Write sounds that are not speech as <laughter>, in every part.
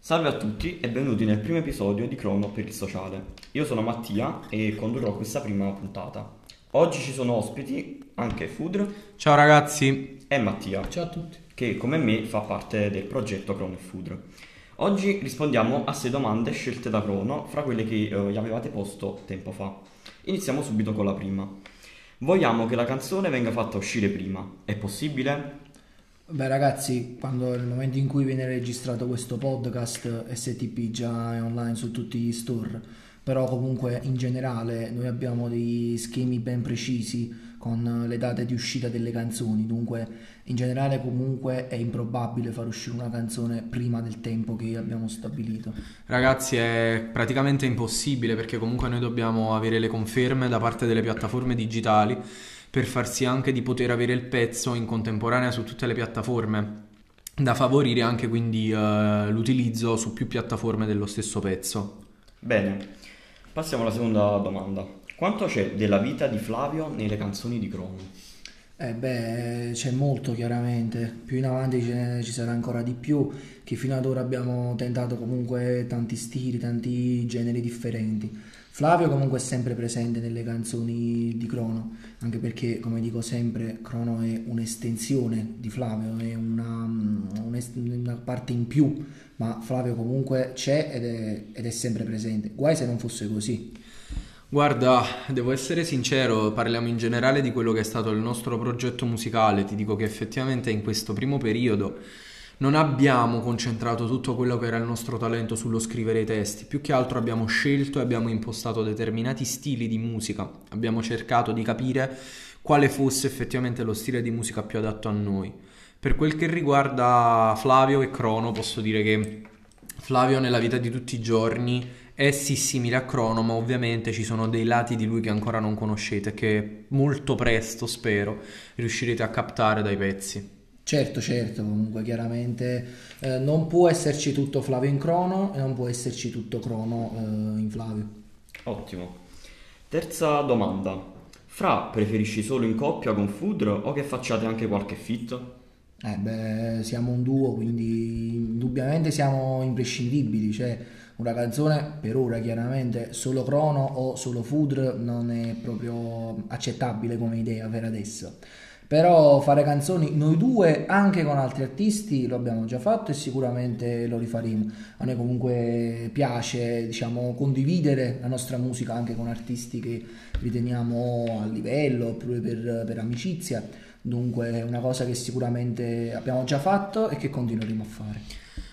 Salve a tutti e benvenuti nel primo episodio di Crono per il sociale. Io sono Mattia e condurrò questa prima puntata. Oggi ci sono ospiti anche Food Ciao ragazzi, e Mattia, Ciao a tutti. che come me fa parte del progetto Crono e Food. Oggi rispondiamo a sei domande scelte da Crono fra quelle che eh, gli avevate posto tempo fa. Iniziamo subito con la prima. Vogliamo che la canzone venga fatta uscire prima. È possibile? Beh ragazzi, quando nel momento in cui viene registrato questo podcast, STP già è online su tutti gli store, però comunque in generale noi abbiamo dei schemi ben precisi con le date di uscita delle canzoni, dunque in generale comunque è improbabile far uscire una canzone prima del tempo che abbiamo stabilito. ragazzi è praticamente impossibile perché comunque noi dobbiamo avere le conferme da parte delle piattaforme digitali per far sì anche di poter avere il pezzo in contemporanea su tutte le piattaforme, da favorire anche quindi eh, l'utilizzo su più piattaforme dello stesso pezzo. Bene, passiamo alla seconda domanda. Quanto c'è della vita di Flavio nelle canzoni di Crono? Eh beh, c'è molto chiaramente, più in avanti ce ne- ci sarà ancora di più, che fino ad ora abbiamo tentato comunque tanti stili, tanti generi differenti. Flavio comunque è sempre presente nelle canzoni di Crono, anche perché, come dico sempre, Crono è un'estensione di Flavio, è una, un'est- una parte in più, ma Flavio comunque c'è ed è, ed è sempre presente. Guai se non fosse così. Guarda, devo essere sincero, parliamo in generale di quello che è stato il nostro progetto musicale, ti dico che effettivamente in questo primo periodo non abbiamo concentrato tutto quello che era il nostro talento sullo scrivere i testi, più che altro abbiamo scelto e abbiamo impostato determinati stili di musica, abbiamo cercato di capire quale fosse effettivamente lo stile di musica più adatto a noi. Per quel che riguarda Flavio e Crono, posso dire che Flavio nella vita di tutti i giorni è sì simile a Crono, ma ovviamente ci sono dei lati di lui che ancora non conoscete, che molto presto, spero, riuscirete a captare dai pezzi. Certo, certo, comunque chiaramente eh, non può esserci tutto Flavio in Crono e non può esserci tutto Crono eh, in Flavio. Ottimo. Terza domanda. Fra preferisci solo in coppia con Food o che facciate anche qualche fit? Eh beh, siamo un duo, quindi indubbiamente siamo imprescindibili, cioè una canzone per ora chiaramente solo Crono o solo Food non è proprio accettabile come idea per adesso. Però fare canzoni noi due anche con altri artisti lo abbiamo già fatto e sicuramente lo rifaremo. A noi comunque piace, diciamo, condividere la nostra musica anche con artisti che riteniamo a livello oppure per, per amicizia. Dunque è una cosa che sicuramente abbiamo già fatto e che continueremo a fare.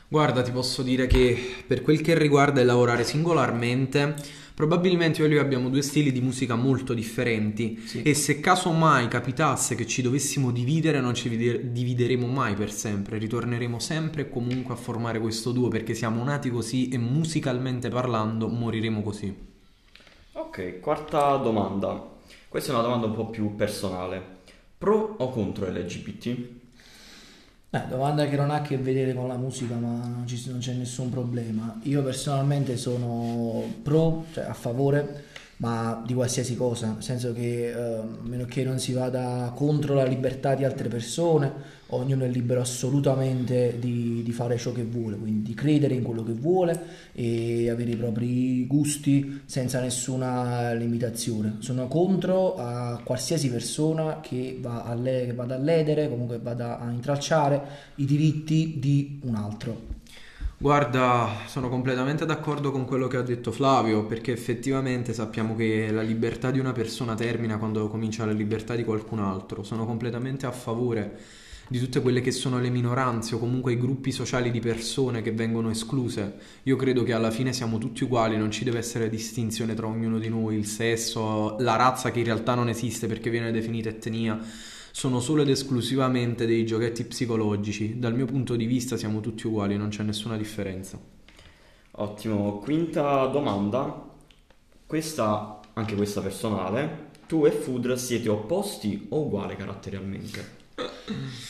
Guarda, ti posso dire che per quel che riguarda il lavorare singolarmente, probabilmente io e lui abbiamo due stili di musica molto differenti Sì. e se caso mai capitasse che ci dovessimo dividere, non ci vide- divideremo mai per sempre, ritorneremo sempre e comunque a formare questo duo perché siamo nati così e musicalmente parlando moriremo così. Ok, quarta domanda. Questa è una domanda un po' più personale. Pro o contro LGBT? Eh, domanda che non ha a che vedere con la musica, ma non, ci- non c'è nessun problema. Io personalmente sono pro, cioè a favore, ma di qualsiasi cosa, nel senso che eh, meno che non si vada contro la libertà di altre persone, ognuno è libero assolutamente di, di fare ciò che vuole, quindi di credere in quello che vuole e avere i propri gusti senza nessuna limitazione. Sono contro a qualsiasi persona che, va a le- che vada a ledere, comunque vada a intralciare i diritti di un altro. Guarda, sono completamente d'accordo con quello che ha detto Flavio, perché effettivamente sappiamo che la libertà di una persona termina quando comincia la libertà di qualcun altro. Sono completamente a favore di tutte quelle che sono le minoranze o comunque i gruppi sociali di persone che vengono escluse. Io credo che alla fine siamo tutti uguali, non ci deve essere distinzione tra ognuno di noi, il sesso, la razza che in realtà non esiste perché viene definita etnia. Sono solo ed esclusivamente dei giochetti psicologici. Dal mio punto di vista siamo tutti uguali, non c'è nessuna differenza. Ottimo. Quinta domanda. Questa, anche questa personale. Tu e Food siete opposti o uguali caratterialmente?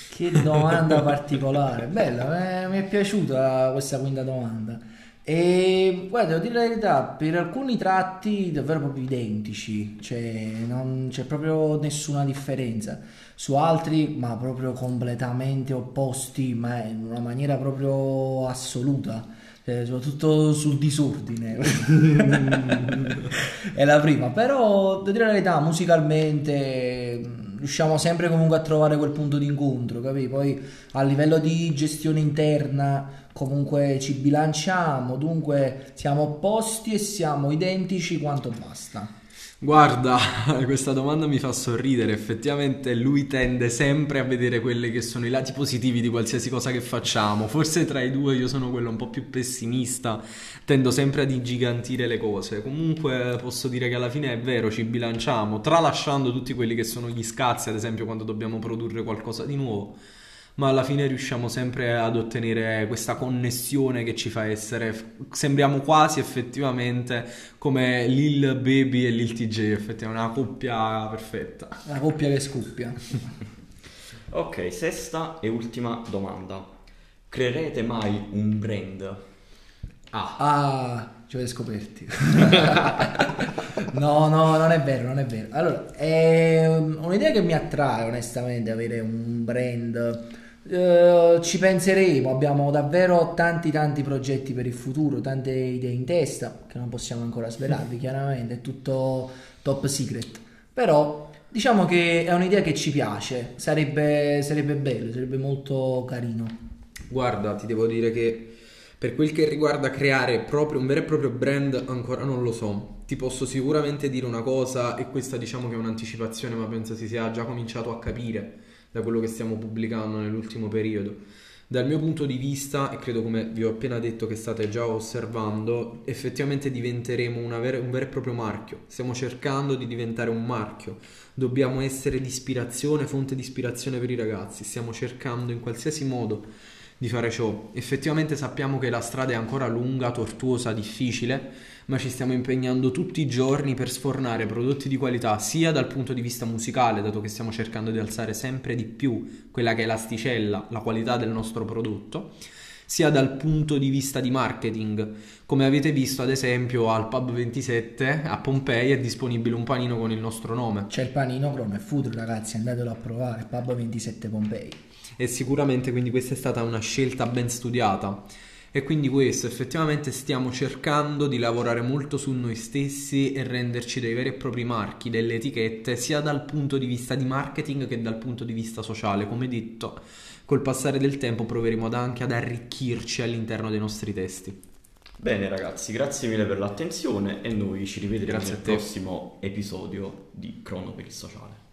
Che domanda particolare, bella, eh, mi è piaciuta questa quinta domanda. E guarda, devo dire la verità, per alcuni tratti davvero proprio identici, cioè non c'è proprio nessuna differenza. Su altri, ma proprio completamente opposti, ma in una maniera proprio assoluta. Cioè, soprattutto sul disordine <laughs> è la prima però devo dire la verità musicalmente riusciamo sempre comunque a trovare quel punto di incontro capi? poi a livello di gestione interna comunque ci bilanciamo dunque siamo opposti e siamo identici quanto basta Guarda, <laughs> questa domanda mi fa sorridere. Effettivamente lui tende sempre a vedere quelli che sono i lati positivi di qualsiasi cosa che facciamo. Forse tra i due io sono quello un po' più pessimista, tendo sempre ad ingigantire le cose. Comunque posso dire che alla fine è vero, ci bilanciamo, tralasciando tutti quelli che sono gli scazzi, ad esempio quando dobbiamo produrre qualcosa di nuovo ma alla fine riusciamo sempre ad ottenere questa connessione che ci fa essere, sembriamo quasi effettivamente come Lil Baby e Lil TJ, effettivamente una coppia perfetta. una coppia che scoppia <laughs> Ok, sesta e ultima domanda. Creerete mai un brand? Ah, Ah, ci avete scoperti. <laughs> no, no, non è vero, non è vero. Allora, è un'idea che mi attrae onestamente avere un brand. Eh, ci penseremo, abbiamo davvero tanti tanti progetti per il futuro, tante idee in testa che non possiamo ancora svelarvi, <laughs> chiaramente, è tutto top secret. Però diciamo che è un'idea che ci piace, sarebbe, sarebbe bello, sarebbe molto carino. guarda, ti devo dire che per quel che riguarda creare proprio un vero e proprio brand, ancora non lo so. Ti posso sicuramente dire una cosa, e questa diciamo che è un'anticipazione, ma penso si sia già cominciato a capire da quello che stiamo pubblicando nell'ultimo periodo. Dal mio punto di vista, e credo come vi ho appena detto che state già osservando, effettivamente diventeremo vera- un vero e proprio marchio. Stiamo cercando di diventare un marchio. Dobbiamo essere di ispirazione, fonte di ispirazione per i ragazzi. Stiamo cercando in qualsiasi modo di fare ciò. Effettivamente sappiamo che la strada è ancora lunga, tortuosa, difficile, ma ci stiamo impegnando tutti i giorni per sfornare prodotti di qualità, sia dal punto di vista musicale, dato che stiamo cercando di alzare sempre di più quella che è l'asticella, la qualità del nostro prodotto, sia dal punto di vista di marketing. Come avete visto, ad esempio, al Pub 27 a Pompei è disponibile un panino con il nostro nome. C'è il panino Chrome Food, ragazzi, andatelo a provare, Pub 27 Pompei. e sicuramente quindi questa è stata una scelta ben studiata e quindi questo effettivamente stiamo cercando di lavorare molto su noi stessi e renderci dei veri e propri marchi, delle etichette sia dal punto di vista di marketing che dal punto di vista sociale. Come detto col passare del tempo proveremo ad anche ad arricchirci all'interno dei nostri testi. Bene ragazzi, grazie mille per l'attenzione e noi ci rivedremo nel prossimo episodio di Crono per il sociale.